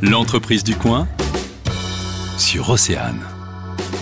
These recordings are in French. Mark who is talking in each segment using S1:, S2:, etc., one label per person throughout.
S1: L'entreprise du coin sur Océane.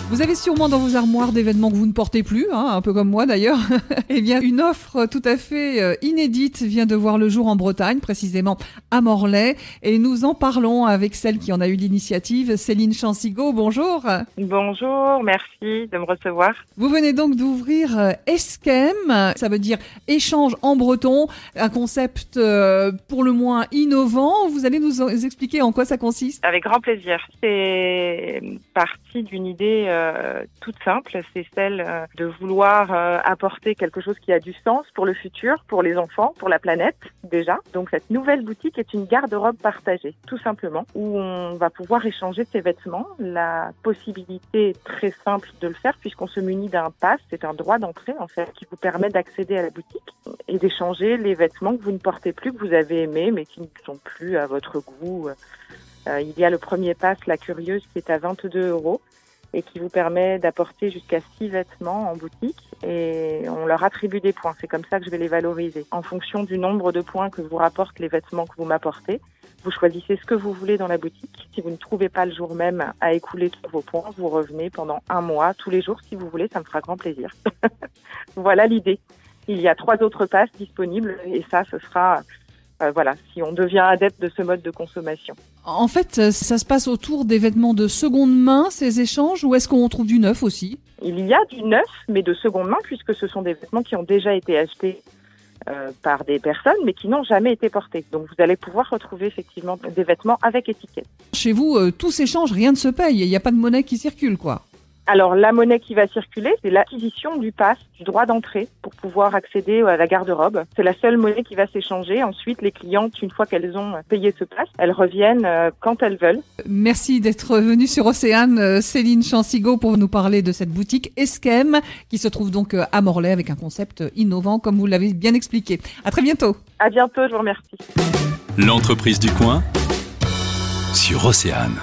S2: Vous avez sûrement dans vos armoires des vêtements que vous ne portez plus, hein, un peu comme moi d'ailleurs. eh bien, une offre tout à fait euh, inédite vient de voir le jour en Bretagne, précisément à Morlaix. Et nous en parlons avec celle qui en a eu l'initiative, Céline Chancigo. Bonjour.
S3: Bonjour, merci de me recevoir.
S2: Vous venez donc d'ouvrir euh, Eskem, ça veut dire échange en breton, un concept euh, pour le moins innovant. Vous allez nous expliquer en quoi ça consiste?
S3: Avec grand plaisir. C'est parti d'une idée euh, toute simple, c'est celle euh, de vouloir euh, apporter quelque chose qui a du sens pour le futur, pour les enfants, pour la planète déjà. Donc cette nouvelle boutique est une garde-robe partagée, tout simplement, où on va pouvoir échanger ses vêtements. La possibilité est très simple de le faire puisqu'on se munit d'un pass, c'est un droit d'entrée en fait, qui vous permet d'accéder à la boutique et d'échanger les vêtements que vous ne portez plus, que vous avez aimés, mais qui ne sont plus à votre goût. il y a le premier pass, la curieuse, qui est à 22 euros et qui vous permet d'apporter jusqu'à six vêtements en boutique et on leur attribue des points. C'est comme ça que je vais les valoriser. En fonction du nombre de points que vous rapportent les vêtements que vous m'apportez, vous choisissez ce que vous voulez dans la boutique. Si vous ne trouvez pas le jour même à écouler tous vos points, vous revenez pendant un mois, tous les jours si vous voulez, ça me fera grand plaisir. voilà l'idée. Il y a trois autres passes disponibles et ça, ce sera euh, voilà, si on devient adepte de ce mode de consommation.
S2: En fait, euh, ça se passe autour des vêtements de seconde main, ces échanges, ou est-ce qu'on trouve du neuf aussi?
S3: Il y a du neuf, mais de seconde main, puisque ce sont des vêtements qui ont déjà été achetés euh, par des personnes, mais qui n'ont jamais été portés. Donc vous allez pouvoir retrouver effectivement des vêtements avec étiquette.
S2: Chez vous, tout s'échange, rien ne se paye, il n'y a pas de monnaie qui circule, quoi.
S3: Alors la monnaie qui va circuler, c'est l'acquisition du pass, du droit d'entrée pour pouvoir accéder à la garde-robe. C'est la seule monnaie qui va s'échanger. Ensuite, les clientes, une fois qu'elles ont payé ce pass, elles reviennent euh, quand elles veulent.
S2: Merci d'être venue sur Océane, euh, Céline Chancigo, pour nous parler de cette boutique Eskem qui se trouve donc euh, à Morlaix avec un concept innovant, comme vous l'avez bien expliqué. À très bientôt.
S3: À bientôt, je vous remercie.
S1: L'entreprise du coin sur Océane.